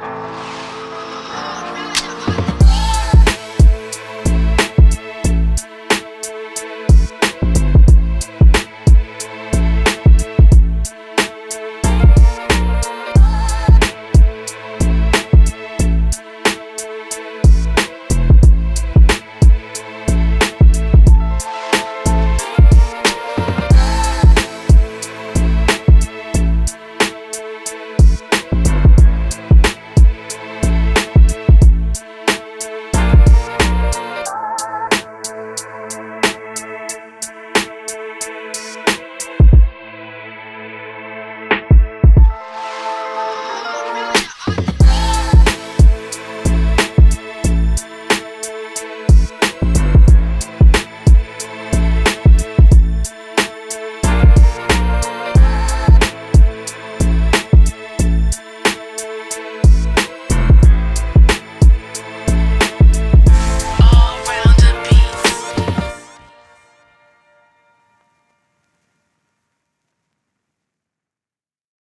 Bye.